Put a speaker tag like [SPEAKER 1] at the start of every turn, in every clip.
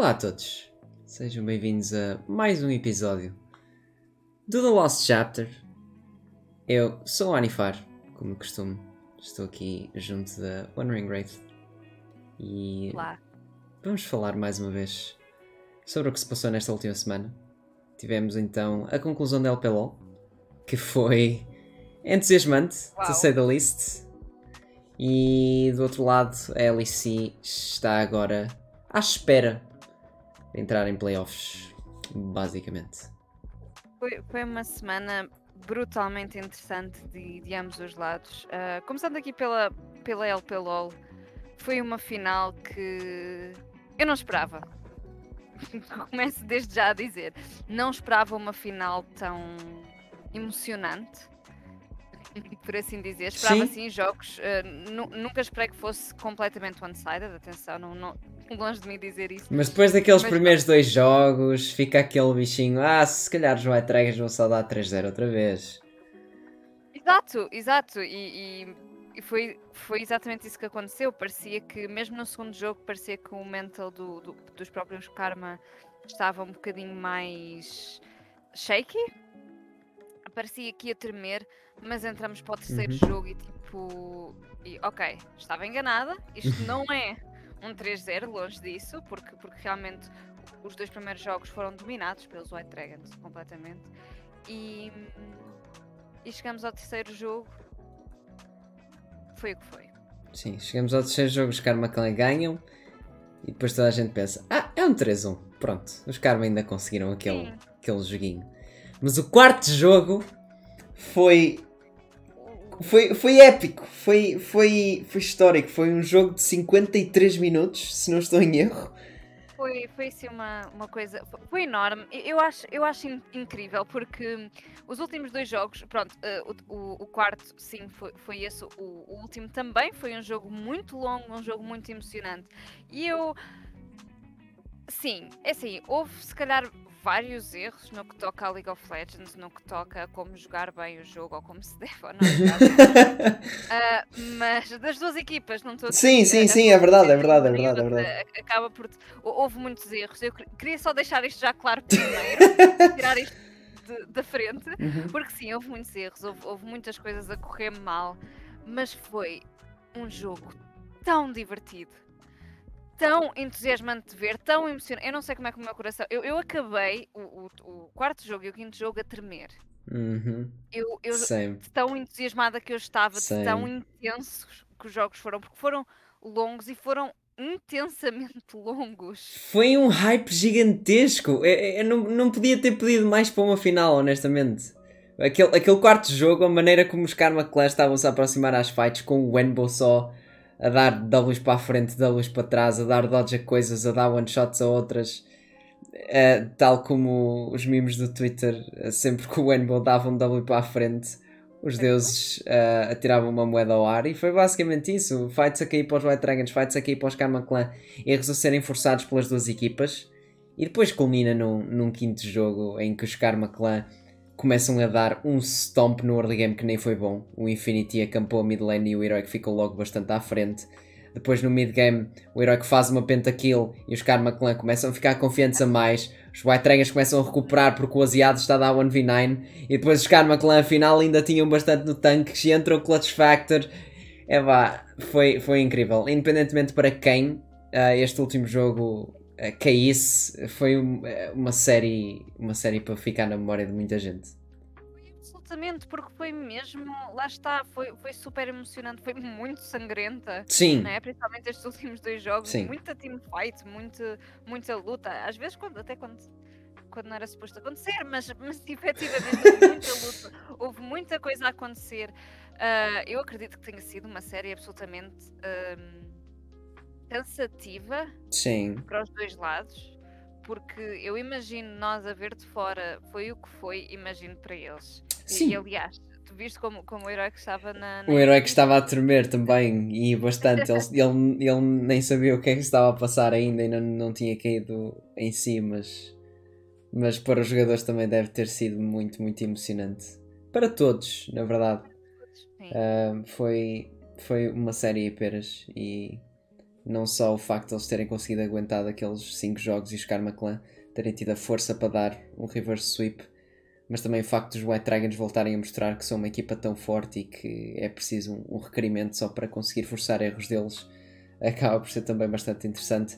[SPEAKER 1] Olá a todos, sejam bem-vindos a mais um episódio do The Lost Chapter. Eu sou o Anifar, como costumo, estou aqui junto da One Ring Wraith e
[SPEAKER 2] Olá.
[SPEAKER 1] vamos falar mais uma vez sobre o que se passou nesta última semana. Tivemos então a conclusão da LPLOL, que foi entusiasmante,
[SPEAKER 2] Uau.
[SPEAKER 1] to say the least. E do outro lado, a LEC está agora à espera entrar em playoffs, basicamente.
[SPEAKER 2] Foi, foi uma semana brutalmente interessante de, de ambos os lados. Ah, começando aqui pela, pela LP LOL, foi uma final que eu não esperava. Começo desde já a dizer, não esperava uma final tão emocionante. Por assim dizer, esperava
[SPEAKER 1] Sim.
[SPEAKER 2] sim jogos. nu- nunca esperei que fosse completamente one-sided. Atenção, não, não, longe de mim dizer isso.
[SPEAKER 1] Mas depois daqueles
[SPEAKER 2] Mas-
[SPEAKER 1] primeiros dois jogos, fica aquele bichinho: ah, se calhar os White Dragons vão só dar 3-0 outra vez.
[SPEAKER 2] Exato, exato. E, e- e foi, foi exatamente isso que aconteceu. Parecia que, mesmo no segundo jogo, parecia que o mental do- do- dos próprios Karma estava um bocadinho mais shaky. Parecia que ia tremer, mas entramos para o terceiro
[SPEAKER 1] Uhum.
[SPEAKER 2] jogo e tipo. E, ok, estava enganada. Isto não é um 3-0, longe disso, porque, porque realmente os dois primeiros jogos foram dominados pelos White Dragons completamente. E, e chegamos ao terceiro jogo. Foi o que foi.
[SPEAKER 1] Sim, chegamos ao terceiro jogo, os Karma Clan ganham e depois toda a gente pensa: ah, é um 3-1. Pronto, os Karma ainda conseguiram aquele,
[SPEAKER 2] Sim.
[SPEAKER 1] aquele joguinho. Mas o quarto jogo foi. Foi, foi épico, foi, foi, foi histórico. Foi um jogo de 53 minutos, se não estou em erro.
[SPEAKER 2] Foi, foi assim uma, uma coisa. fo- Foi enorme. Eu acho, eu acho in- incrível porque os últimos dois jogos, pronto, eh, o, o- o quarto, sim, foi, foi esse. O, o último também foi um jogo muito longo, um jogo muito emocionante. E eu. Sim, é assim, houve se calhar vários erros no que toca a League of Legends, no que toca a como jogar bem o jogo ou como se deve ou não jogar. Ah, mas das duas equipas, não estou a
[SPEAKER 1] Sim,
[SPEAKER 2] dizer-
[SPEAKER 1] sim, sim, é verdade, é verdade, é verdade, é verdade.
[SPEAKER 2] Acaba por. hou- Houve muitos erros. Eu quer- queria só deixar isto já claro primeiro, tirar isto de- da frente,
[SPEAKER 1] Uhum.
[SPEAKER 2] porque sim, houve muitos erros, houve, houve muitas coisas a correr mal, mas foi um jogo tão divertido. Tão entusiasmante de ver, tão emocionante. Eu não sei como é que o meu coração. Eu, eu acabei o, o- o quarto jogo e o quinto jogo a tremer.
[SPEAKER 1] Uhum.
[SPEAKER 2] Eu, eu,
[SPEAKER 1] Same.
[SPEAKER 2] de tão entusiasmada que eu estava, de tão
[SPEAKER 1] Same.
[SPEAKER 2] intensos que os jogos foram, porque foram longos e foram intensamente longos.
[SPEAKER 1] Foi um hype gigantesco. Eu, eu não, não podia ter pedido mais para uma final, honestamente. Aquele, aquele quarto jogo, a maneira como os Karma Clan estavam-se a aproximar às fights, com o Wenbo só a dar W's para a frente, W's para trás, a dar dodge a coisas, a dar one-shots a outras. Eh, tal como os memes do Twitter, eh, sempre que o Wenbo dava um W para a frente, os deuses eh, atiravam uma moeda ao ar. E foi basicamente isso: fights a cair para os White Dragons, fights a cair para os Karma Clan, erros a serem forçados pelas duas equipas. E depois culmina num, num quinto jogo em que os Karma Clan começam a dar um stomp no early game que nem foi bom. O Infinity acampou a mid lane e o Heroic ficou logo bastante à frente. Depois no mid game o Heroic faz uma pentakill e os Karma Clan começam a ficar confiantes a mais. Os White Dragons começam a recuperar porque o Asiado está a dar 1v9 e depois os Karma Clan afinal ainda tinham bastante no tanque, que entra o Clutch Factor. É vá, foi, foi incrível. Independentemente para quem ah, este último jogo caísse, foi um- eh, uma série uma série para ficar na memória de muita gente.
[SPEAKER 2] Absolutamente, porque foi mesmo, lá está, foi, foi super emocionante, foi muito sangrenta.
[SPEAKER 1] Sim,
[SPEAKER 2] Não é? Principalmente estes últimos dois jogos,
[SPEAKER 1] Sim.
[SPEAKER 2] muita teamfight, muita, muita luta, às vezes quando, até quando, quando não era suposto acontecer, mas, mas efetivamente houve muita luta, houve muita coisa a acontecer. Ah, eu acredito que tenha sido uma série absolutamente ahm, cansativa
[SPEAKER 1] sim.
[SPEAKER 2] para os dois lados, porque eu imagino nós a ver de fora foi o que foi, imagino para eles. E-
[SPEAKER 1] Sim.
[SPEAKER 2] E, aliás, tu viste como, como o herói que estava na. na
[SPEAKER 1] O herói que estava a tremer também e bastante. Ele, ele, ele nem sabia o que é que estava a passar ainda e não, não tinha caído em si, mas, mas para os jogadores também deve ter sido muito, muito emocionante. Para todos, na verdade. Ah, foi, foi uma série apenas e Não só o facto de eles terem conseguido aguentar aqueles 5 jogos e os Karma Clan terem tido a força para dar um reverse sweep, mas também o facto dos White Dragons voltarem a mostrar que são uma equipa tão forte e que é preciso um, requerimento só para conseguir forçar erros deles, acaba por ser também bastante interessante.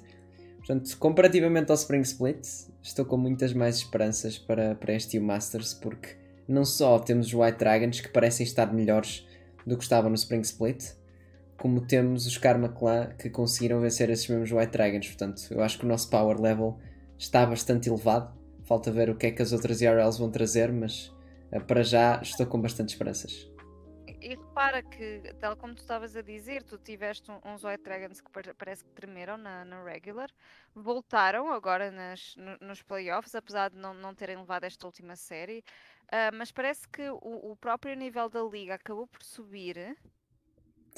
[SPEAKER 1] Portanto, comparativamente ao Spring Split, estou com muitas mais esperanças para, para este U Masters, porque não só temos os White Dragons que parecem estar melhores do que estavam no Spring Split, como temos os Karma Clan que conseguiram vencer esses mesmos White Dragons. Portanto, eu acho que o nosso power level está bastante elevado. Falta ver o que é que as outras IRLs vão trazer, mas eh, para já estou com bastante esperanças.
[SPEAKER 2] E repara que, tal como tu estavas a dizer, tu tiveste uns White Dragons que parece que tremeram na, na regular, voltaram agora nas, no, nos playoffs, apesar de não, não terem levado esta última série, uh, mas parece que o, o, próprio nível da liga acabou por subir.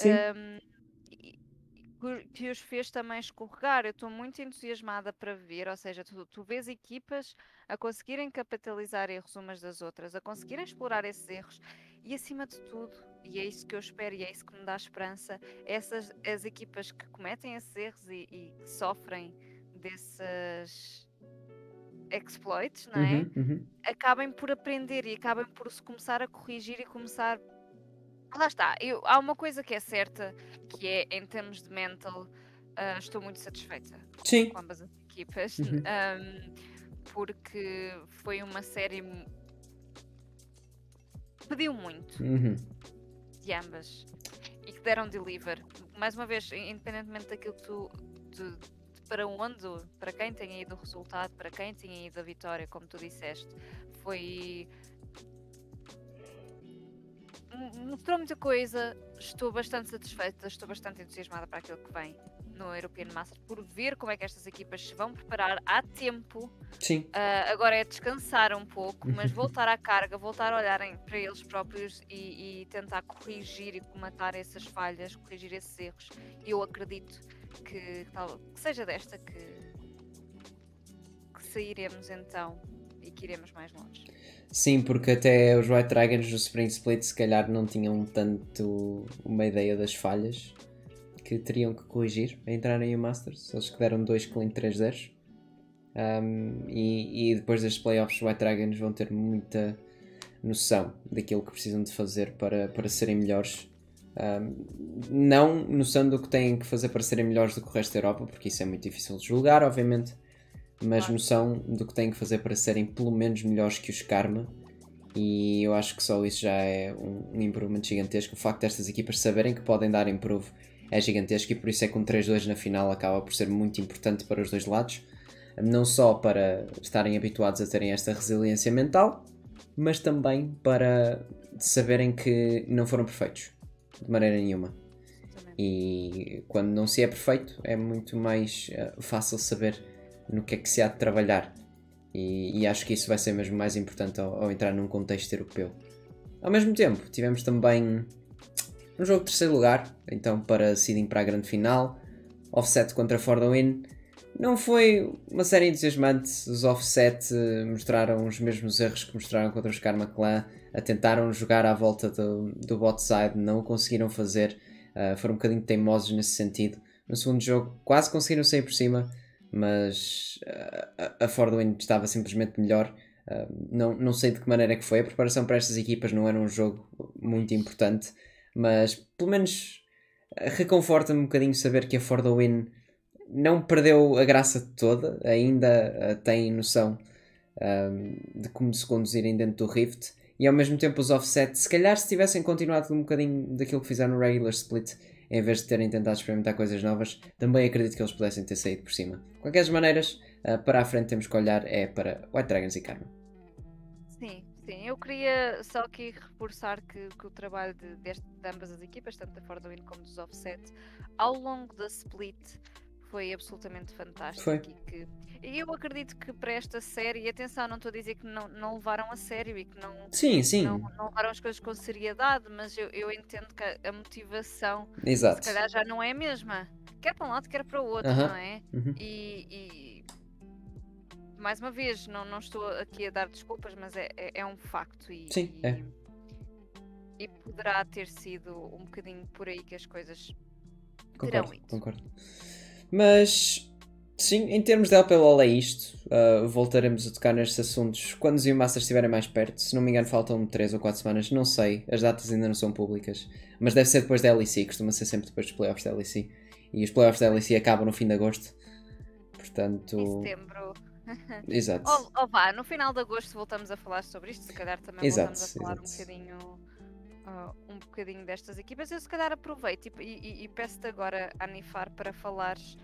[SPEAKER 1] Um,
[SPEAKER 2] que os fez também escorregar. Eu estou muito entusiasmada para ver, ou seja, tu, tu vês equipas a conseguirem capitalizar erros umas das outras, a conseguirem explorar esses erros e acima de tudo, e é isso que eu espero e é isso que me dá esperança, essas as equipas que cometem esses erros e, e que sofrem desses exploits, não é?
[SPEAKER 1] Uhum, uhum.
[SPEAKER 2] Acabem por aprender e acabem por se começar a corrigir e começar Lá está, eu, há uma coisa que é certa, que é em termos de mental, uh, estou muito satisfeita
[SPEAKER 1] Sim.
[SPEAKER 2] com ambas as equipas,
[SPEAKER 1] uhum.
[SPEAKER 2] um, porque foi uma série pediu muito
[SPEAKER 1] uhum.
[SPEAKER 2] de ambas e que deram deliver. Mais uma vez, independentemente daquilo que tu de, de para onde, para quem tenha ido o resultado, para quem tenha ido a vitória, como tu disseste, foi mostrou muita coisa, estou bastante satisfeita, estou bastante entusiasmada para aquilo que vem no European Master por ver como é que estas equipas se vão preparar há tempo.
[SPEAKER 1] Sim.
[SPEAKER 2] Uh, agora é descansar um pouco, mas voltar à carga, voltar a olharem para eles próprios e, e tentar corrigir e comatar essas falhas, corrigir esses erros. E eu acredito que, tal, que seja desta que, que sairemos então e que iremos mais longe.
[SPEAKER 1] Sim, porque até os White Dragons do Spring Split se calhar não tinham tanto uma ideia das falhas que teriam que corrigir a entrarem em Masters. Eles que deram 2 clean 3 0 um, e, e, depois destes playoffs os White Dragons vão ter muita noção daquilo que precisam de fazer para, para serem melhores. Um, não noção do que têm que fazer para serem melhores do que o resto da Europa, porque isso é muito difícil de julgar, obviamente mas noção do que têm que fazer para serem pelo menos melhores que os Karma. E eu acho que só isso já é um, um improvement gigantesco. O facto destas equipas saberem que podem dar improve é gigantesco e por isso é que um 3-2 na final acaba por ser muito importante para os dois lados. Não só para estarem habituados a terem esta resiliência mental, mas também para saberem que não foram perfeitos de maneira nenhuma. E quando não se é perfeito, é muito mais uh, fácil saber no que é que se há de trabalhar. E, e acho que isso vai ser mesmo mais importante ao, ao, entrar num contexto europeu. Ao mesmo tempo, tivemos também um jogo de terceiro lugar, então para seeding para a grande final, offset contra Fordwin. Não foi uma série entusiasmante, os offset eh, mostraram os mesmos erros que mostraram contra os Karma Clan, tentaram jogar à volta do, do bot side, não o conseguiram fazer, uh, foram um bocadinho teimosos nesse sentido. No segundo jogo quase conseguiram sair por cima, mas uh, a Fordwin estava simplesmente melhor. Uh, não, não sei de que maneira é que foi. A preparação para estas equipas não era um jogo muito importante, mas pelo menos uh, reconforta-me um bocadinho saber que a Fordwin não perdeu a graça toda, ainda tem noção de como se conduzirem dentro do Rift. E ao mesmo tempo os offset, se calhar se tivessem continuado um bocadinho daquilo que fizeram no regular split, em vez de terem tentado experimentar coisas novas, também acredito que eles pudessem ter saído por cima. De qualquer maneiras, uh, para a frente temos que olhar é para White Dragons e Karma.
[SPEAKER 2] Sim, sim. Eu queria só aqui reforçar que, que o trabalho de, de, ambas as equipas, tanto da For the Win como dos Offset, ao longo da split foi absolutamente fantástico. E que, eu acredito que para esta série, e atenção, não estou a dizer que não, não levaram a sério e que não,
[SPEAKER 1] sim, sim.
[SPEAKER 2] não, não levaram as coisas com seriedade, mas eu, eu entendo que a, a, motivação
[SPEAKER 1] Exato.
[SPEAKER 2] se calhar já não é a mesma. Quer para um lado, quer para o outro,
[SPEAKER 1] uh -huh.
[SPEAKER 2] não é?
[SPEAKER 1] Uh -huh.
[SPEAKER 2] e, e, mais uma vez, não, não estou aqui a dar desculpas, mas é, é, é um facto. E,
[SPEAKER 1] sim,
[SPEAKER 2] e,
[SPEAKER 1] é.
[SPEAKER 2] e poderá ter sido um bocadinho por aí que as coisas
[SPEAKER 1] concordo, terão ido. Concordo. Mas sim, em termos de LPLOL é isto. Uh, voltaremos a tocar nestes assuntos quando os Masters estiverem mais perto. Se não me engano, faltam 3 ou 4 semanas, não sei. As datas ainda não são públicas. Mas deve ser depois da LEC, costuma ser sempre depois dos playoffs da LEC. E os playoffs da LEC acabam no fim de agosto. Portanto.
[SPEAKER 2] Em setembro.
[SPEAKER 1] Exato.
[SPEAKER 2] Ou, ou vá, no final de agosto voltamos a falar sobre isto, se calhar também
[SPEAKER 1] Exato,
[SPEAKER 2] voltamos a falar
[SPEAKER 1] exato.
[SPEAKER 2] um bocadinho. Uh, um bocadinho destas equipas, eu se calhar aproveito e, e- e peço-te agora, Anifar, para falares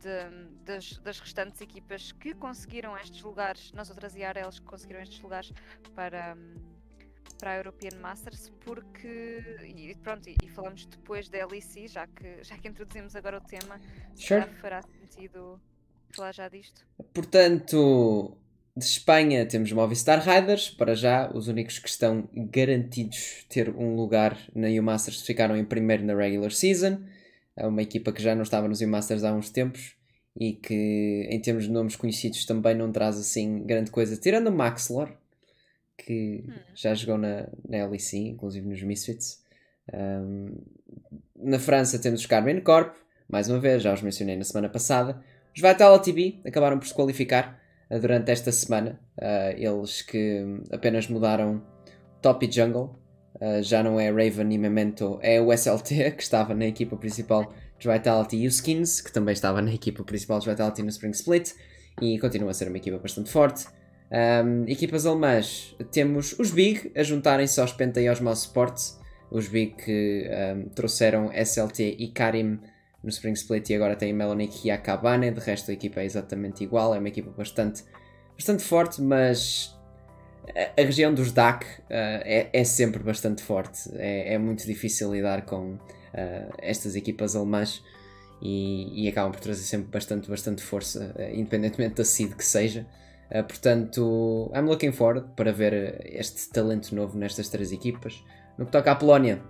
[SPEAKER 2] de- das, das restantes equipas que conseguiram estes lugares, nas outras IRLs que conseguiram estes lugares para, para a European Masters, porque e pronto, e, e falamos depois da LEC, já que, já que introduzimos agora o tema,
[SPEAKER 1] Sure.
[SPEAKER 2] calhar fará sentido falar já disto.
[SPEAKER 1] Portanto, de Espanha temos Movistar Riders, para já, os únicos que estão garantidos ter um lugar na U-Masters ficaram em primeiro na regular season. É uma equipa que já não estava nos U-Masters há uns tempos e que, em termos de nomes conhecidos, também não traz assim grande coisa, tirando o Maxlor, que
[SPEAKER 2] Hum.
[SPEAKER 1] já jogou na, na LEC, inclusive nos Misfits. Um, na França temos os Carmen Corp, mais uma vez, já os mencionei na semana passada. Os Vitality B acabaram por se qualificar durante esta semana. Uh, eles que apenas mudaram top e jungle. Uh, já não é Raven e Memento, é o SLT que estava na equipa principal dos Vitality e o Skins, que também estava na equipa principal dos Vitality no Spring Split. E continua a ser uma equipa bastante forte. Um, equipas alemãs, temos os Big a juntarem-se aos Penta e aos Mouse Sports. Os Big que um, trouxeram SLT e Karim no Spring Split e agora tem Melonic e a Cabane. De resto, a equipa é exatamente igual. É uma equipa bastante, bastante forte, mas a, a região dos DAC uh, é, é sempre bastante forte. É, é muito difícil lidar com uh, estas equipas alemãs e, e acabam por trazer sempre bastante, bastante força, uh, independentemente da seed que seja. Portanto, I'm looking forward para ver este talento novo nestas três equipas. No que toca à Polónia,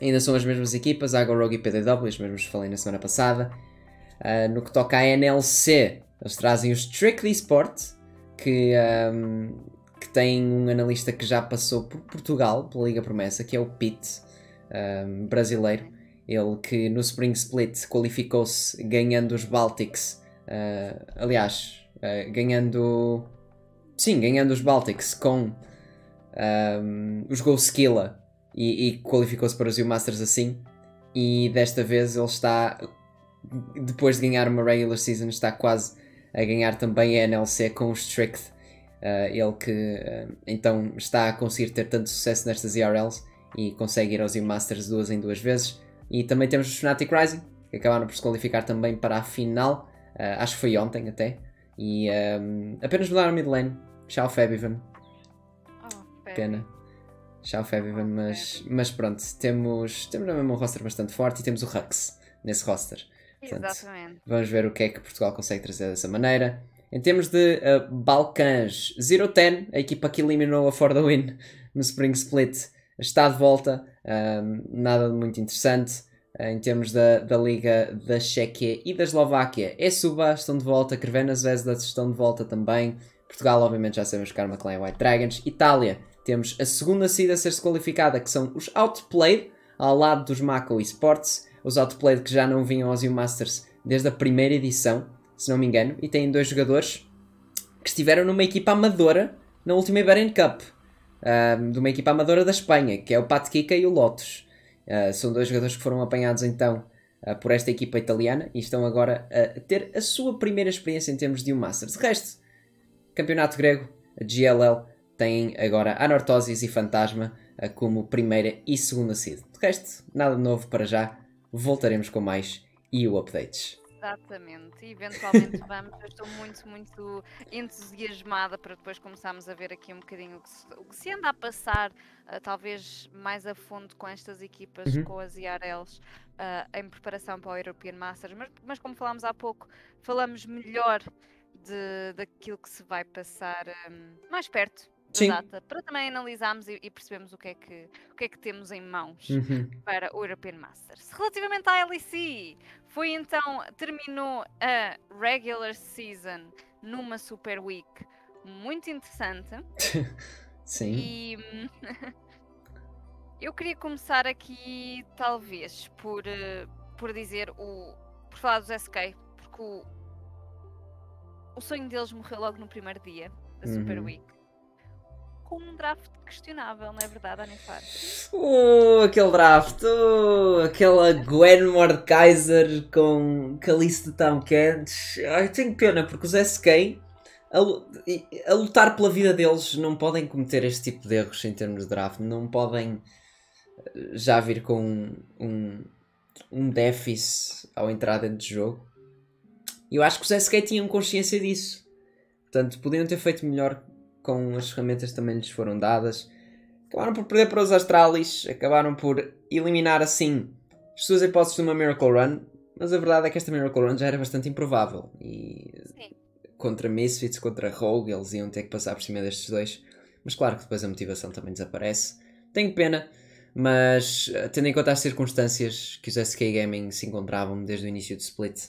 [SPEAKER 1] ainda são as mesmas equipas, Agro Rogue e PDW, as mesmas que falei na semana passada. Uh, no que toca à NLC, eles trazem o Strictly Sport, que, um, que tem um analista que já passou por Portugal, pela Liga Promessa, que é o Pete, um, brasileiro. Ele que no Spring Split qualificou-se ganhando os Baltics. Uh, aliás, uh, ganhando. Sim, ganhando os Baltics com um, os Golskilla e, e qualificou-se para os U-Masters assim. E desta vez ele está, depois de ganhar uma regular season, está quase a ganhar também a NLC com o Strict. Uh, ele que uh, então está a conseguir ter tanto sucesso nestas IRLs e consegue ir aos U-Masters duas em duas vezes. E também temos os Fnatic Rising, que acabaram por se qualificar também para a final, uh, acho que foi ontem até. E um, apenas mudaram mid lane. Tchau, Fabivan.
[SPEAKER 2] Oh,
[SPEAKER 1] Pena. Tchau, Fabivan, mas, mas pronto, temos, temos mesmo um roster bastante forte e temos o Hux nesse roster. Portanto,
[SPEAKER 2] Exatamente.
[SPEAKER 1] Vamos ver o que é que Portugal consegue trazer dessa maneira. Em termos de uh, Balcãs, 0-10, a equipa que eliminou a For the Win no Spring Split, está de volta. Um, nada de muito interessante. Uh, em termos da, da Liga da Chequia e da Eslováquia, é Suba estão de volta, Crvena Zvezda estão de volta também. Portugal, obviamente, já sabemos que Karma Clan e White Dragons. Itália, temos a segunda seed a ser qualificada, que são os Outplayed, ao lado dos Mako Esports. Os Outplayed que já não vinham aos U-Masters desde a primeira edição, se não me engano, e têm dois jogadores que estiveram numa equipa amadora na última Iberian Cup, um, de uma equipa amadora da Espanha, que é o Pat Kika e o Lotus. Uh, são dois jogadores que foram apanhados então uh, por esta equipa italiana e estão agora a ter a sua primeira experiência em termos de U-Masters. De resto, Campeonato Grego, a GLL, tem agora Anortosis e Fantasma uh, como primeira e segunda seed. De resto, nada de novo para já. Voltaremos com mais EU updates.
[SPEAKER 2] Exatamente, e eventualmente vamos. Eu estou muito, muito entusiasmada para depois começarmos a ver aqui um bocadinho o que se, o que se anda a passar, uh, talvez mais a fundo com estas equipas,
[SPEAKER 1] Uhum.
[SPEAKER 2] com as IRLs, uh, em preparação para o European Masters. Mas, mas como falámos há pouco, falamos melhor de, daquilo que se vai passar um, mais perto
[SPEAKER 1] Sim.
[SPEAKER 2] data, para também analisarmos e, e percebermos o que, é que, o que é que temos em mãos
[SPEAKER 1] Uhum.
[SPEAKER 2] para o European Masters. Relativamente à LEC, foi então, terminou a regular season numa Super Week muito interessante
[SPEAKER 1] Sim.
[SPEAKER 2] e eu queria começar aqui talvez por, eh, por dizer o por falar dos SK, por que o, o sonho deles morreu logo no primeiro dia da Super
[SPEAKER 1] Uhum.
[SPEAKER 2] Week. Com um draft questionável, não é verdade, Anifar?
[SPEAKER 1] Oh, aquele draft, oh, aquela Gwen Mordekaiser com Calista Tompkins. Ai, tenho pena porque os SK a, a lutar pela vida deles não podem cometer este tipo de erros em termos de draft. Não podem eh, já vir com um, um, um déficit ao entrar dentro do jogo. Eu acho que os SK tinham consciência disso. Portanto, podiam ter feito melhor com as ferramentas que também lhes foram dadas. Acabaram por perder para os Astralis, acabaram por eliminar assim as suas hipóteses de uma Miracle Run, mas a verdade é que esta Miracle Run já era bastante improvável. E
[SPEAKER 2] Sim.
[SPEAKER 1] contra Misfits, contra Rogue, eles iam ter que passar por cima destes dois. Mas claro que depois a motivação também desaparece. Tenho pena, mas eh, tendo em conta as circunstâncias que os SK Gaming se encontravam desde o início do split,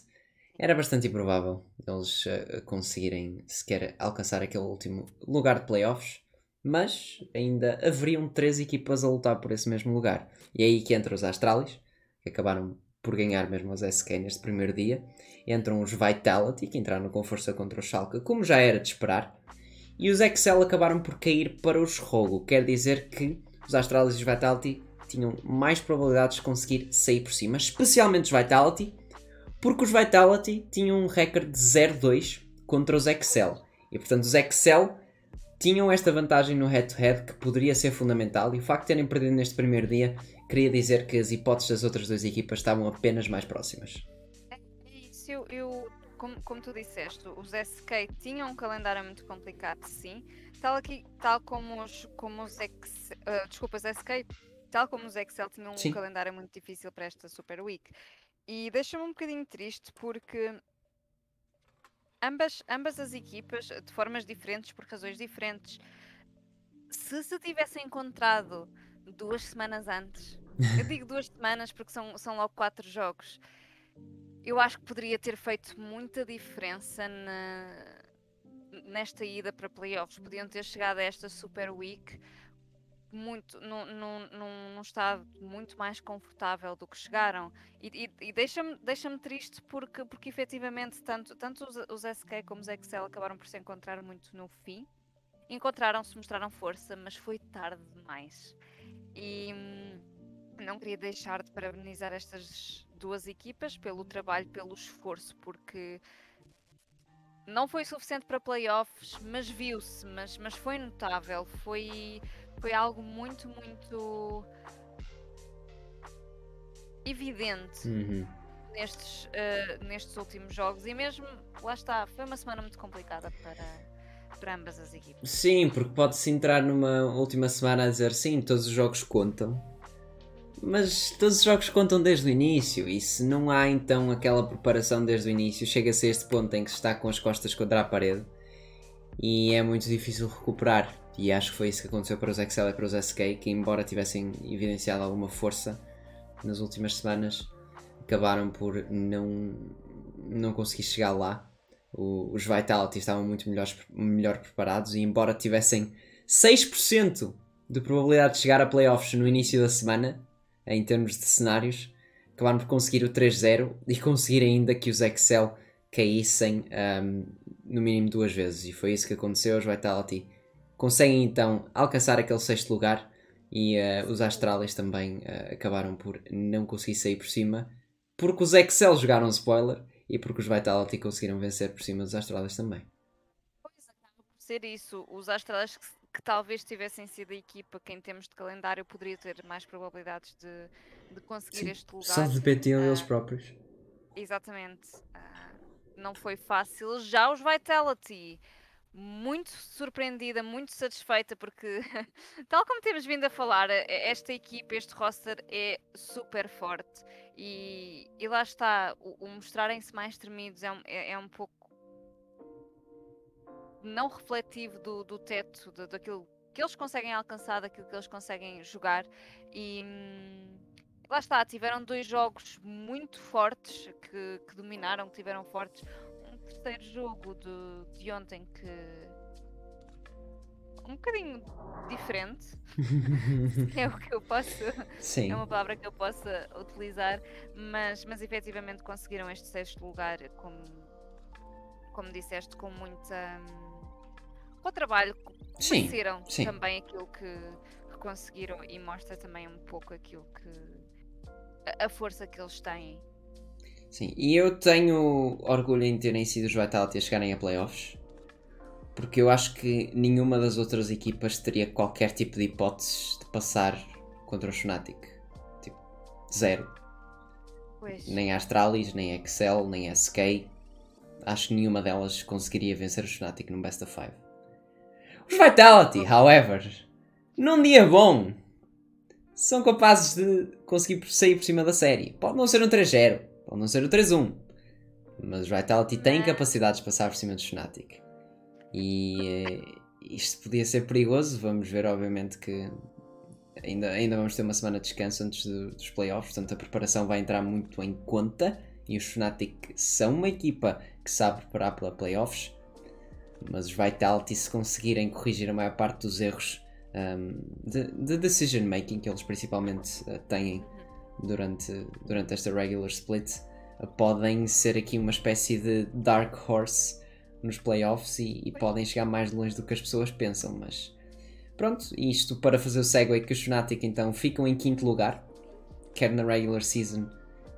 [SPEAKER 1] era bastante improvável eles eh, conseguirem sequer alcançar aquele último lugar de playoffs. Mas ainda haveriam três equipas a lutar por esse mesmo lugar. E é aí que entram os Astralis, que acabaram por ganhar mesmo os SK neste primeiro dia. Entram os Vitality, que entraram com força contra o Schalke, como já era de esperar. E os Excel acabaram por cair para os Rogo. Quer dizer que os Astralis e os Vitality tinham mais probabilidades de conseguir sair por cima, especialmente os Vitality, porque os Vitality tinham um recorde de 0-2 contra os Excel. E portanto os Excel tinham esta vantagem no head-to-head que poderia ser fundamental e o facto de terem perdido neste primeiro dia queria dizer que as hipóteses das outras duas equipas estavam apenas mais próximas.
[SPEAKER 2] É isso, eu, eu- como, como tu disseste, os SK tinham um calendário muito complicado, sim. Tal, aqui, tal como os, como os Ex, desculpa, os SK, tal como os Excel tinham um
[SPEAKER 1] Sim.
[SPEAKER 2] calendário muito difícil para esta Super Week. E deixa-me um bocadinho triste porque ambas, ambas as equipas, de formas diferentes, por razões diferentes, se se tivessem encontrado duas semanas antes, eu digo duas semanas porque são, são logo quatro jogos, eu acho que poderia ter feito muita diferença na- nesta ida para playoffs. Podiam ter chegado a esta Super Week muito, num, num, num, estado muito mais confortável do que chegaram. E, e- e deixa-me deixa triste porque, porque efetivamente tanto, tanto os, os SK como os Excel acabaram por se encontrar muito no fim. Encontraram-se, mostraram força, mas foi tarde demais. E hum, não queria deixar de parabenizar estas duas equipas pelo trabalho, pelo esforço, porque não foi suficiente para playoffs, mas viu-se, mas, mas foi notável, foi, foi algo muito, muito evidente
[SPEAKER 1] Uhum.
[SPEAKER 2] nestes, eh, nestes últimos jogos e mesmo, lá está, foi uma semana muito complicada para, para ambas as equipes.
[SPEAKER 1] Sim, porque pode-se entrar numa última semana a dizer sim, todos os jogos contam. Mas todos os jogos contam desde o início, e se não há então aquela preparação desde o início, chega-se a este ponto em que se está com as costas contra a parede e é muito difícil recuperar. E acho que foi isso que aconteceu para os Excel e para os SK, que embora tivessem evidenciado alguma força nas últimas semanas, acabaram por não, não conseguir chegar lá. O- os Vitality estavam muito melhores, melhor preparados e embora tivessem 6% de probabilidade de chegar a playoffs no início da semana, em termos de cenários, acabaram por conseguir o 3-0 e conseguir ainda que os Excel caíssem ahm, no mínimo duas vezes. E foi isso que aconteceu. Os Vitality conseguem então alcançar aquele sexto lugar e ah, os Astralis também ah, acabaram por não conseguir sair por cima porque os Excel jogaram spoiler e porque os Vitality conseguiram vencer por cima dos Astralis também.
[SPEAKER 2] Pois acaba por ser isso. Os Astralis que, que talvez tivessem sido a equipa que em termos de calendário poderia ter mais probabilidades de, de conseguir este lugar.
[SPEAKER 1] Só debatiam
[SPEAKER 2] Ah,
[SPEAKER 1] eles próprios.
[SPEAKER 2] Exatamente. Ah, não foi fácil. Já os Vitality, muito surpreendida, muito satisfeita, porque, tal como temos vindo a falar, eh, esta equipa, este roster é super forte. E, e lá está, o, o mostrarem-se mais tremidos é é, é um pouco não refletivo do, do teto, do- daquilo que eles conseguem alcançar, daquilo que eles conseguem jogar. E. hum, lá está, tiveram dois jogos muito fortes que, que dominaram, que tiveram fortes. Terceiro jogo de, de ontem que um bocadinho diferente. é o que eu posso.
[SPEAKER 1] Sim.
[SPEAKER 2] É uma palavra que eu possa utilizar, mas, mas efetivamente conseguiram este sexto lugar, como, como disseste, com muita. com o trabalho.
[SPEAKER 1] Sim, sim.
[SPEAKER 2] também aquilo que, que conseguiram e mostra também um pouco aquilo que. a força que eles têm.
[SPEAKER 1] Sim, e eu tenho orgulho em terem sido os Vitality a chegarem a playoffs. Porque eu acho que nenhuma das outras equipas teria qualquer tipo de hipóteses de passar contra o Fnatic. Tipo, zero.
[SPEAKER 2] Pois.
[SPEAKER 1] Nem a Astralis, nem a Excel, nem a SK. Acho que nenhuma delas conseguiria vencer o Fnatic num Best of Five. Os Vitality, however, num dia bom, são capazes de conseguir sair por cima da série. Pode não ser um 3-0, pode não ser um 3-1, mas os Vitality têm
[SPEAKER 2] Mas-
[SPEAKER 1] capacidade de passar por cima do Fnatic. E eh, isto podia ser perigoso. Vamos ver, obviamente, que ainda, ainda vamos ter uma semana de descanso antes do- dos playoffs, portanto a preparação vai entrar muito em conta. E os Fnatic são uma equipa que sabe preparar para playoffs, mas os Vitality, se conseguirem corrigir a maior parte dos erros um, de, de decision making que eles principalmente uh, têm durante, durante esta regular split, uh, podem ser aqui uma espécie de dark horse nos playoffs e, e podem chegar mais longe do que as pessoas pensam, mas pronto, isto para fazer o segue que os Fnatic então ficam em quinto lugar, quer na regular season,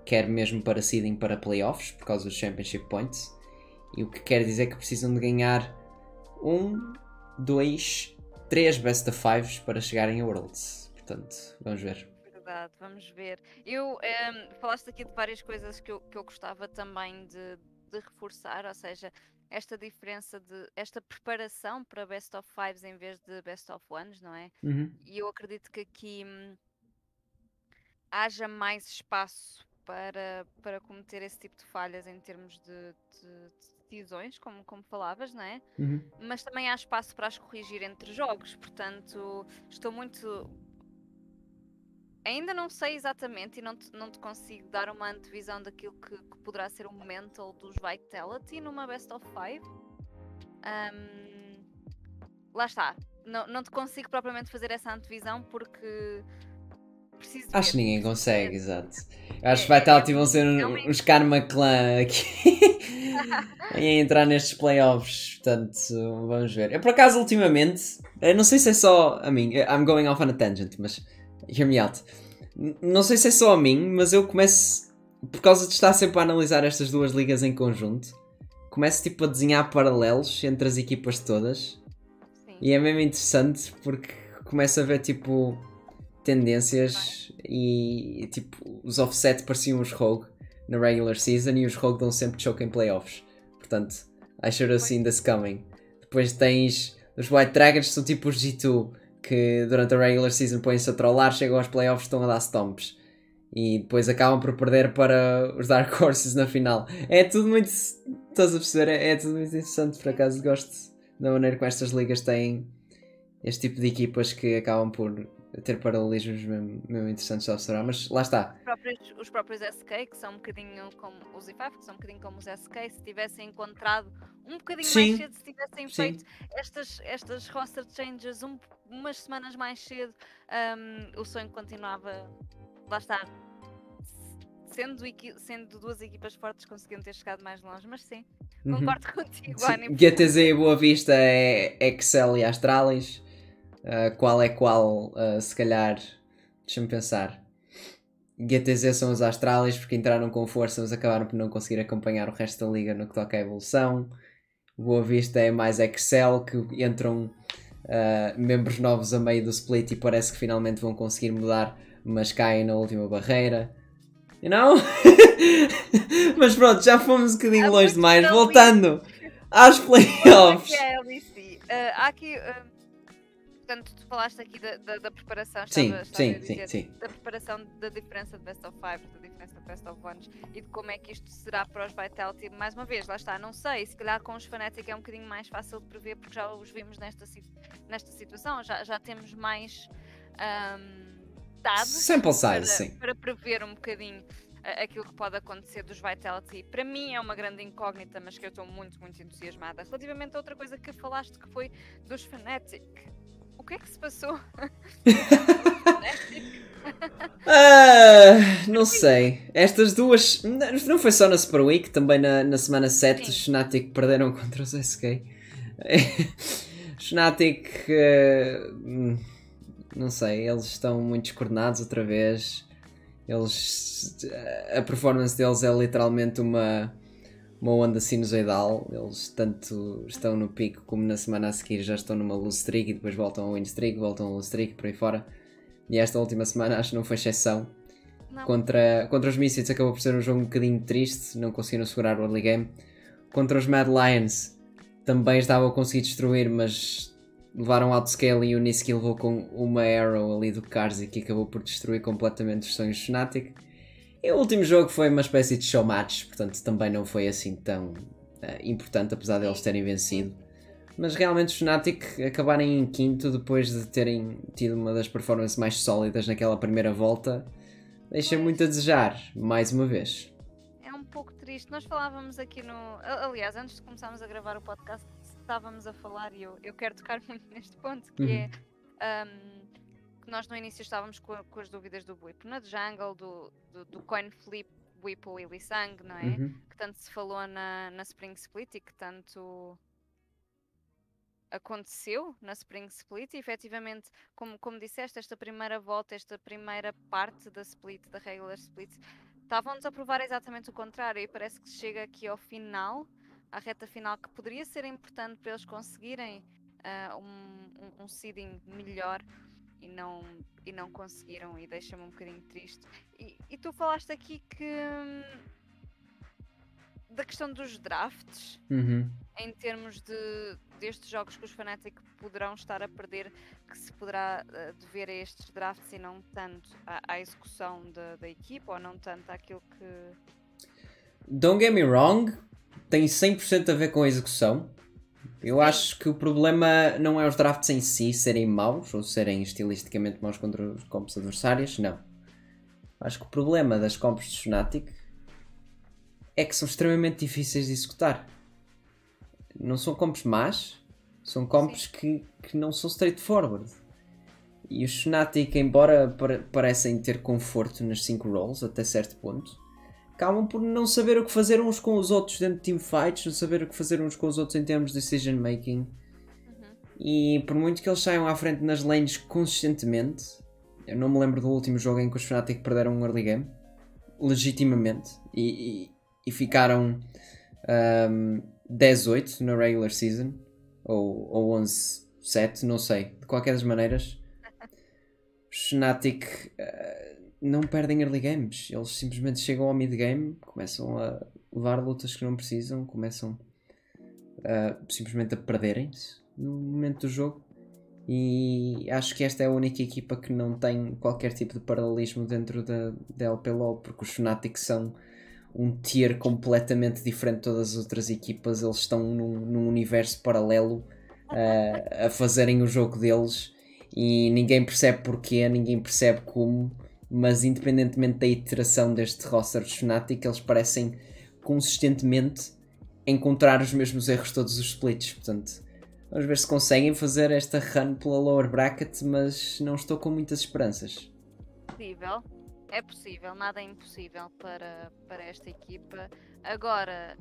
[SPEAKER 1] quer mesmo para seeding para playoffs, por causa dos championship points, e o que quer dizer que precisam de ganhar um, dois, três best of fives para chegarem a Worlds. Portanto, vamos ver.
[SPEAKER 2] Verdade, vamos ver. Eu ehm, falaste aqui de várias coisas que eu, que eu gostava também de, de reforçar, ou seja, esta diferença de esta preparação para best of fives em vez de best of ones, não é?
[SPEAKER 1] Uhum.
[SPEAKER 2] E eu acredito que aqui hum, haja mais espaço para, para cometer esse tipo de falhas em termos de, de- de decisões, como, como falavas, não é?
[SPEAKER 1] Uhum.
[SPEAKER 2] mas também há espaço para as corrigir entre jogos, portanto estou muito. Ainda não sei exatamente e não te, não te consigo dar uma antevisão daquilo que, que poderá ser o mental dos Vitality numa Best of Five. Ahm, lá está. Não, não te consigo propriamente fazer essa antevisão porque preciso
[SPEAKER 1] Acho que ninguém consegue, exato. Eu acho que
[SPEAKER 2] É- é-
[SPEAKER 1] Vitality
[SPEAKER 2] é
[SPEAKER 1] vão ser um-
[SPEAKER 2] realmente-
[SPEAKER 1] uns Karma Clan aqui a entrar nestes playoffs. Portanto, vamos ver. Eu, por acaso, ultimamente, não sei se é só a mim, I'm going off on a tangent, mas hear me out. Não sei se é só a mim, mas eu começo, por causa de estar sempre a analisar estas duas ligas em conjunto, começo tipo a desenhar paralelos entre as equipas todas.
[SPEAKER 2] Sim.
[SPEAKER 1] E é mesmo interessante porque começa a ver tipo tendências e tipo os offset pareciam os Rogue na regular season e os Rogue dão sempre choke em playoffs. Portanto, I should have seen this coming. Depois tens os White Dragons que são tipo os G2 que durante a regular season põem-se a trollar, chegam aos playoffs estão a dar stomps. E depois acabam por perder para os Dark Horses na final. É tudo muito. Estás a perceber? É, é tudo muito interessante, por acaso gosto da maneira como estas ligas têm este tipo de equipas que acabam por ter paralelismos mesmo, mesmo interessantes de observar, mas lá está.
[SPEAKER 2] Os próprios, os próprios SK, que são um bocadinho como os IFAF, que são um bocadinho como os SK, se tivessem encontrado um bocadinho
[SPEAKER 1] Sim,
[SPEAKER 2] mais cedo, se tivessem
[SPEAKER 1] sim.
[SPEAKER 2] feito estas, estas roster changes um- umas semanas mais cedo, ahm, o sonho continuava. Lá está. Sendo, sendo duas equipas fortes, conseguiam ter chegado mais longe, mas sim,
[SPEAKER 1] Uhum.
[SPEAKER 2] concordo contigo,
[SPEAKER 1] Sim,
[SPEAKER 2] Ani.
[SPEAKER 1] GTZ e Boa Vista é Excel e Astralis. Uh, qual é qual? Uh, se calhar, deixa-me pensar. GTZ são os Astralis porque entraram com força, mas acabaram por não conseguir acompanhar o resto da liga no que toca à evolução. Boa Vista é mais Excel que entram uh, membros novos a meio do split e parece que finalmente vão conseguir mudar, mas caem na última barreira. You know? mas pronto, já fomos um bocadinho longe demais. Voltando às playoffs.
[SPEAKER 2] que é LEC. Ah, há aqui. ah, portanto, tu falaste aqui da, da, da preparação.
[SPEAKER 1] Sim,
[SPEAKER 2] estava- estava a
[SPEAKER 1] sim, sim,
[SPEAKER 2] dizer,
[SPEAKER 1] sim.
[SPEAKER 2] Da preparação da diferença de Best of Five, da diferença de Best of Ones e de como é que isto será para os Vitality. Mais uma vez, lá está, não sei. Se calhar com os Fnatic é um bocadinho mais fácil de prever porque já os vimos nesta, nesta situação. Já, já temos mais. ahm, dados
[SPEAKER 1] Sample size,
[SPEAKER 2] para,
[SPEAKER 1] sim.
[SPEAKER 2] para prever um bocadinho aquilo que pode acontecer dos Vitality. Para mim é uma grande incógnita, mas que eu estou muito, muito entusiasmada. Relativamente a outra coisa que falaste, que foi dos Fnatic. O que é que se passou?
[SPEAKER 1] uh, não sei. Estas duas. Não foi só na Super Week, também na, na semana 7 Sim. os Fnatic perderam contra os SK. os Fnatic. Uh, não sei, eles estão muito descoordenados outra vez. Eles. A performance deles é literalmente uma, uma onda sinusoidal. Eles tanto estão no pico como na semana a seguir já estão numa lose streak e depois voltam ao win streak, voltam ao lose streak por aí fora. E esta última semana acho que não foi exceção. Não. Contra, contra os Misfits acabou por ser um jogo um bocadinho triste, não conseguiram segurar o early game. Contra os Mad Lions também estavam a conseguir destruir, mas levaram outscale e o Niski levou com uma arrow ali do Karzi que acabou por destruir completamente os sonhos Fnatic. E o último jogo foi uma espécie de show match, portanto também não foi assim tão uh, importante, apesar de eles terem vencido. Mas realmente os Fnatic acabarem em quinto depois de terem tido uma das performances mais sólidas naquela primeira volta, deixa muito a desejar, mais uma vez.
[SPEAKER 2] É um pouco triste. Nós falávamos aqui no. Aliás, antes de começarmos a gravar o podcast, estávamos a falar, e eu, eu quero tocar muito neste ponto, que uhum. é um, que nós no início estávamos com, com, as dúvidas do Whip na jungle, do, do, do coin flip Whipple e Lisang, não é? Uhum. Que tanto se falou na, na Spring Split e que tanto aconteceu na Spring Split e efetivamente, como, como disseste, esta primeira volta, esta primeira parte da split, da regular split, estavam-nos a provar exatamente o contrário e parece que chega aqui ao final à reta final que poderia ser importante para eles conseguirem uh, um, um, um, seeding melhor e não, e não conseguiram e deixa-me um bocadinho triste. E, e tu falaste aqui que hum, da questão dos drafts
[SPEAKER 1] uhum.
[SPEAKER 2] em termos de destes jogos que os Fnatic poderão estar a perder que se poderá uh, dever a estes drafts e não tanto à, à execução da, da equipa ou não tanto àquilo que
[SPEAKER 1] Don't get me wrong, tem 100% a ver com a execução. Eu acho que o problema não é os drafts em si serem maus ou serem estilisticamente maus contra os comps adversários, não. Acho que o problema das comps de Fnatic é que são extremamente difíceis de executar. Não são comps más, são comps que, que não são straightforward. E os Fnatic, embora parecem ter conforto nas 5 rolls até certo ponto, acabam por não saber o que fazer uns com os outros dentro de teamfights, não saber o que fazer uns com os outros em termos de decision making. Uhum. E por muito que eles saiam à frente nas lanes consistentemente, eu não me lembro do último jogo em que os Fnatic perderam um early game, legitimamente, e, e, e ficaram um, 10-8 na regular season, ou, ou 11-7, não sei. De qualquer das maneiras, os Fnatic. Uh, não perdem early games. Eles simplesmente chegam ao mid game, começam a levar lutas que não precisam, começam simplesmente a perderem-se no momento do jogo. E acho que esta é a única equipa que não tem qualquer tipo de paralelismo dentro da, da LPLO, porque os Fnatic são um tier completamente diferente de todas as outras equipas. Eles estão num, num universo paralelo uh, a fazerem o jogo deles e ninguém percebe porquê, ninguém percebe como mas independentemente da iteração deste roster de Fnatic, eles parecem consistentemente encontrar os mesmos erros todos os splits. Portanto, vamos ver se conseguem fazer esta run pela lower bracket, mas não estou com muitas esperanças.
[SPEAKER 2] Possível, é possível, nada é impossível para, para esta equipa. Agora,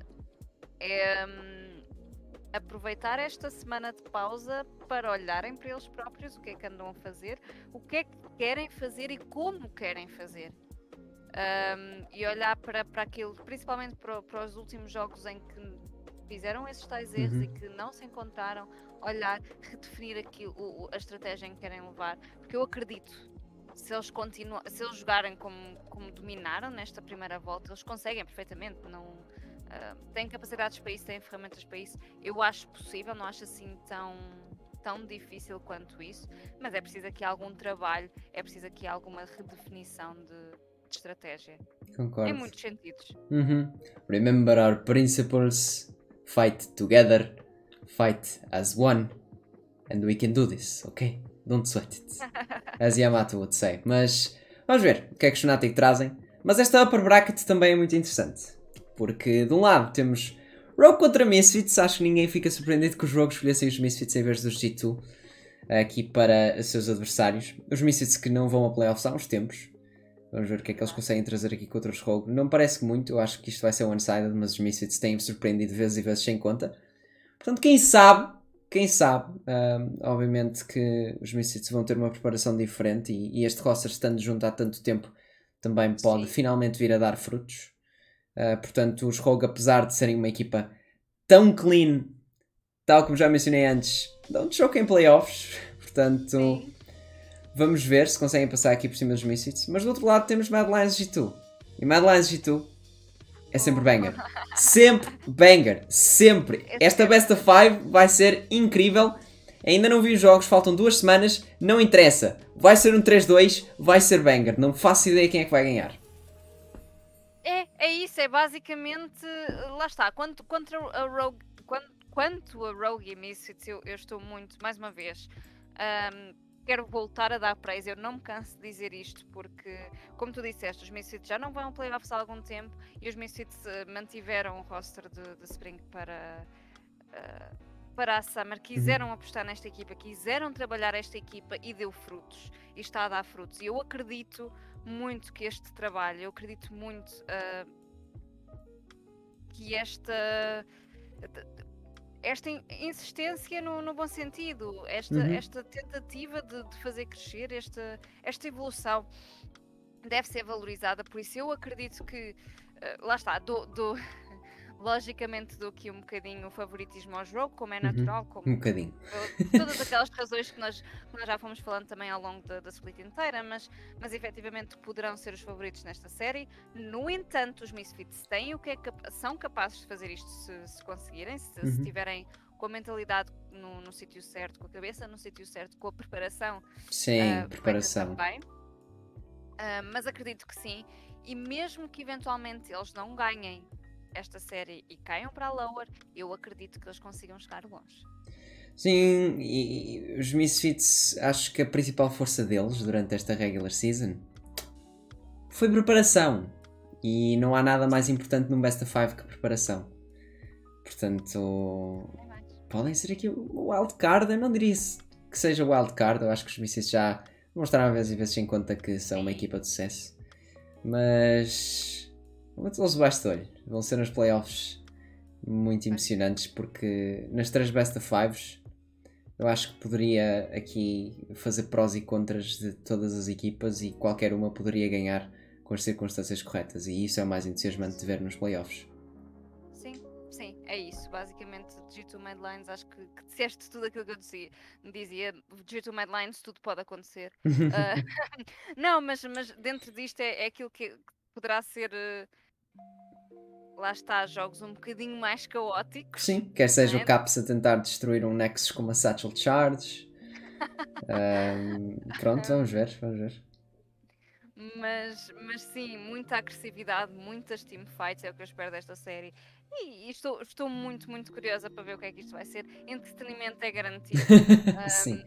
[SPEAKER 2] é. Aproveitar esta semana de pausa para olharem para eles próprios o que é que andam a fazer, o que é que querem fazer e como querem fazer. Um, e olhar para, para aquilo, principalmente para, para os últimos jogos em que fizeram esses tais erros uhum. e que não se encontraram, olhar, redefinir aquilo, o, a estratégia em que querem levar, porque eu acredito se eles continuam, se eles jogarem como, como dominaram nesta primeira volta, eles conseguem perfeitamente, não Uh, têm capacidades para isso, têm ferramentas para isso. Eu acho possível, não acho assim tão, tão difícil quanto isso, mas é preciso aqui algum trabalho, é preciso aqui alguma redefinição de, de estratégia.
[SPEAKER 1] Concordo.
[SPEAKER 2] Em muitos sentidos.
[SPEAKER 1] Uhum. Remember our principles, fight together, fight as one, and we can do this, ok? Don't sweat it. As Yamato would say. Mas vamos ver o que é que os Fnatic trazem. Mas esta upper bracket também é muito interessante. Porque de um lado temos Rogue contra Misfits. Acho que ninguém fica surpreendido que os Rogues escolhessem os Misfits em vez dos G2 aqui para os seus adversários. Os Misfits que não vão a playoffs há uns tempos. Vamos ver o que é que eles conseguem trazer aqui contra os Rogue. Não parece que muito, eu acho que isto vai ser one-sided, mas os Misfits têm-me surpreendido vezes e vezes sem conta. Portanto, quem sabe, quem sabe, um, obviamente que os Misfits vão ter uma preparação diferente e, e, este roster estando junto há tanto tempo também pode Sim. finalmente vir a dar frutos. Uh, portanto, os Rogue, apesar de serem uma equipa tão clean, tal como já mencionei antes, não choque em playoffs. Portanto, Sim. vamos ver se conseguem passar aqui por cima dos Misfits. Mas do outro lado temos Mad Lions G2. E Mad Lions G2 é sempre banger. Sempre banger. Sempre. Esta Best of Five vai ser incrível. Ainda não vi os jogos, faltam duas semanas. Não interessa. Vai ser um 3-2, vai ser banger. Não faço ideia quem é que vai ganhar.
[SPEAKER 2] É, é isso. É basicamente. Lá está. Quanto, contra a Rogue. Quanto, quanto a Rogue e Misfits, eu, eu estou muito, mais uma vez. Um, quero voltar a dar praise. Eu não me canso de dizer isto porque, como tu disseste, os Misfits já não vão a playoffs há algum tempo e os Misfits uh, mantiveram o roster de, de Spring para, uh, para a Summer. Quiseram uhum. apostar nesta equipa, quiseram trabalhar esta equipa e deu frutos. E está a dar frutos. E eu acredito muito que este trabalho, eu acredito muito uh, que esta esta insistência no, no bom sentido, esta, uhum. esta tentativa de, de, fazer crescer, esta, esta evolução deve ser valorizada. Por isso, eu acredito que, uh, lá está, do, do logicamente dou aqui um bocadinho o favoritismo ao jogo, como é uhum. natural, uhum. como
[SPEAKER 1] um bocadinho.
[SPEAKER 2] todas aquelas razões que nós, que nós já fomos falando também ao longo da, da split inteira, mas, mas efetivamente poderão ser os favoritos nesta série. No entanto, os Misfits têm o que é, são capazes de fazer isto se, se conseguirem, se, uhum. se tiverem com a mentalidade no, no sítio certo, com a cabeça no sítio certo, com a preparação.
[SPEAKER 1] Sim, uh, preparação.
[SPEAKER 2] Também. Uh, mas acredito que sim. E mesmo que eventualmente eles não ganhem esta série e caiam para a lower, eu acredito que eles consigam chegar longe.
[SPEAKER 1] Sim, e os Misfits, acho que a principal força deles durante esta regular season foi preparação. E não há nada mais importante num Best of Five que preparação. Portanto, podem ser aqui o wildcard. Eu não diria que seja o wildcard. Eu acho que os Misfits já mostraram vezes e vezes em conta que são uma equipa de sucesso. Mas, los baixo de olho vão ser uns playoffs muito emocionantes porque nas três best of fives eu acho que poderia aqui fazer prós e contras de todas as equipas e qualquer uma poderia ganhar com as circunstâncias corretas e isso é o mais entusiasmante de ver nos playoffs.
[SPEAKER 2] Sim, sim, é isso. Basicamente, G2 Madlines, acho que, que disseste tudo aquilo que eu dizia. dizia G2 Madlines, tudo pode acontecer. uh, não, mas, mas dentro disto é, é aquilo que poderá ser. Uh, lá está, jogos um bocadinho mais caóticos.
[SPEAKER 1] Sim, quer seja é? o Caps a tentar destruir um Nexus com uma Satchel Charge. um, pronto, vamos ver, vamos ver.
[SPEAKER 2] Mas, mas sim, muita agressividade, muitas teamfights é o que eu espero desta série. E, e estou, estou muito, muito curiosa para ver o que é que isto vai ser. Entretenimento é garantido. um,
[SPEAKER 1] sim.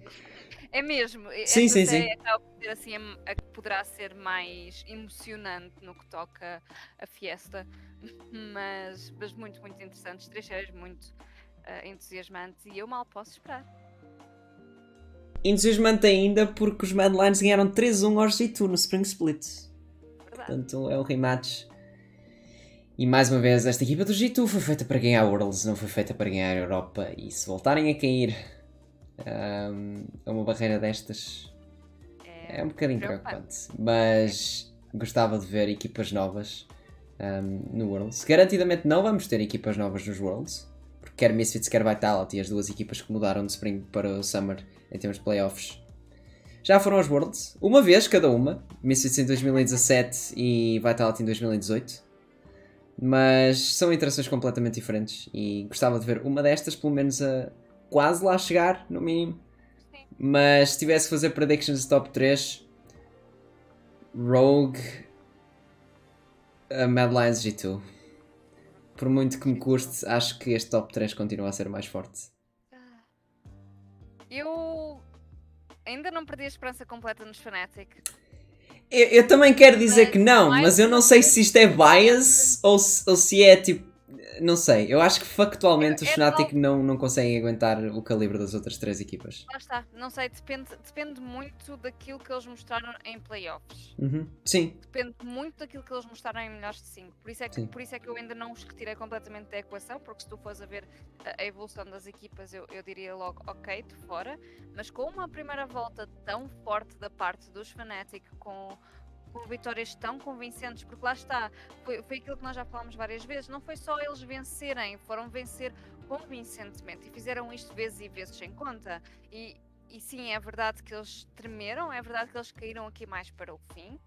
[SPEAKER 2] É mesmo.
[SPEAKER 1] Sim, sim, sim.
[SPEAKER 2] Acaba por ser assim a, que poderá ser mais emocionante no que toca a fiesta. Mas, mas muito, muito interessante. Três séries muito uh, entusiasmantes e eu mal posso esperar.
[SPEAKER 1] Entusiasmante ainda porque os Mad Lions ganharam 3-1 aos G2 no Spring Split. Portanto, é o rematch. E mais uma vez, esta equipa do G2 foi feita para ganhar Worlds, não foi feita para ganhar a Europa. E se voltarem a cair um, a uma barreira destas é, é um bocadinho preocupante. Mas gostava de ver equipas novas um, no Worlds. Garantidamente não vamos ter equipas novas nos Worlds, porque quer Misfits, quer Vitality, as duas equipas que mudaram de Spring para o Summer em termos de playoffs, já foram aos Worlds, uma vez cada uma. Misfits em 2017 e Vitality em 2018. Mas são interações completamente diferentes e gostava de ver uma destas, pelo menos a quase lá chegar, no mínimo. Mas se tivesse que fazer predictions de top 3, Rogue, a Mad Lions G2. Por muito que me custe, acho que este top 3 continua a ser mais forte.
[SPEAKER 2] Eu ainda não perdi a esperança completa nos Fnatic.
[SPEAKER 1] Eu, eu também quero dizer que não, mas eu não sei se isto é bias ou se, ou se é tipo. Não sei, eu acho que factualmente
[SPEAKER 2] É-
[SPEAKER 1] os
[SPEAKER 2] é
[SPEAKER 1] Fnatic não, não conseguem aguentar o calibre das outras três equipas.
[SPEAKER 2] Lá está, não sei, depende, depende muito daquilo que eles mostraram em playoffs.
[SPEAKER 1] Uhum. Sim,
[SPEAKER 2] Depende muito daquilo que eles mostraram em melhores de 5. Por, isso é que-
[SPEAKER 1] Sim.
[SPEAKER 2] por isso é que eu ainda não os retirei completamente da equação, porque se tu fores a ver a, a evolução das equipas, eu, eu diria logo, ok, de fora. Mas com uma primeira volta tão forte da parte dos Fnatic, com, com vitórias tão convincentes, porque lá está, foi, foi aquilo que nós já falámos várias vezes, não foi só eles vencerem, foram vencer convincentemente e fizeram isto vezes e vezes sem conta. E, e sim, é verdade que eles tremeram, é verdade que eles caíram aqui mais para o fim.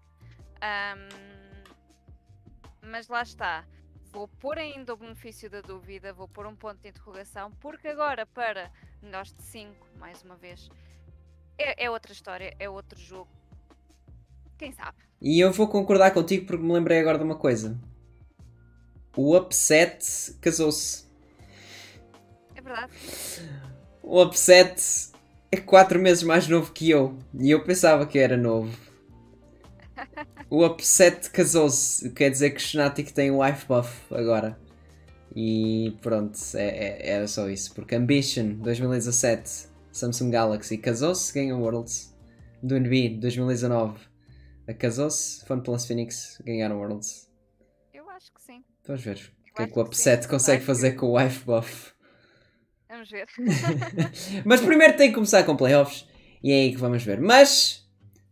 [SPEAKER 2] Ahm, mas lá está. Vou pôr ainda o benefício da dúvida, vou pôr um ponto de interrogação, porque agora para nós de 5, mais uma vez, é, é outra história, é outro jogo. Quem sabe?
[SPEAKER 1] e eu vou concordar contigo porque me lembrei agora de uma coisa. O Upset casou-se.
[SPEAKER 2] É verdade.
[SPEAKER 1] O Upset é 4 meses mais novo que eu. E eu pensava que era novo. O Upset casou-se. Quer dizer que o Fnatic tem o wife buff agora. E pronto, é, é- era só isso. Porque Ambition 2017, Samsung Galaxy casou-se, ganhou Worlds. Dunby 2019 casou-se, Fun Plus Phoenix ganharam Worlds.
[SPEAKER 2] Eu acho que sim.
[SPEAKER 1] Vamos ver o que é que o Upset consegue fazer com o wife buff.
[SPEAKER 2] Vamos ver.
[SPEAKER 1] Mas primeiro tem que começar com playoffs e é aí que vamos ver. Mas,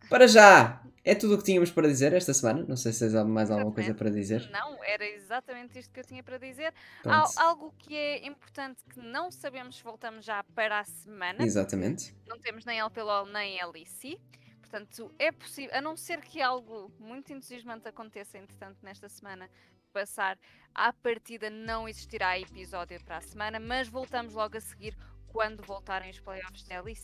[SPEAKER 1] para já, é tudo o que tínhamos para dizer esta semana. Não sei se tens mais alguma coisa para dizer.
[SPEAKER 2] Não, era exatamente isto que eu tinha para dizer. Al- algo que é importante que não sabemos se voltamos já para a semana.
[SPEAKER 1] Exatamente.
[SPEAKER 2] Não temos nem LPLOL nem LEC. Portanto, é possível, a não ser que algo muito entusiasmante aconteça, entretanto, nesta semana, passar, à partida não existirá episódio para a semana, mas voltamos logo a seguir quando voltarem os playoffs da LEC.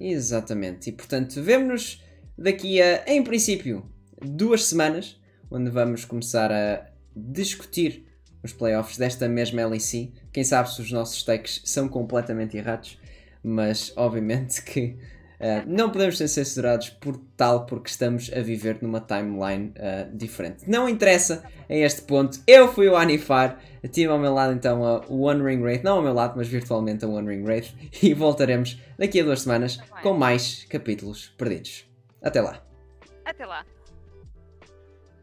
[SPEAKER 1] Exatamente. E portanto, vemo-nos daqui a, em princípio, duas semanas, onde vamos começar a discutir os playoffs desta mesma LEC. Quem sabe se os nossos takes são completamente errados, mas obviamente que uh, não podemos ser censurados por tal, porque estamos a viver numa timeline uh, diferente. Não interessa a este ponto. Eu fui o Anifar, tive ao meu lado então a One Ring Wraith, não ao meu lado, mas virtualmente a One Ring Wraith, e voltaremos daqui a duas semanas com mais capítulos perdidos. Até lá!
[SPEAKER 2] Até lá!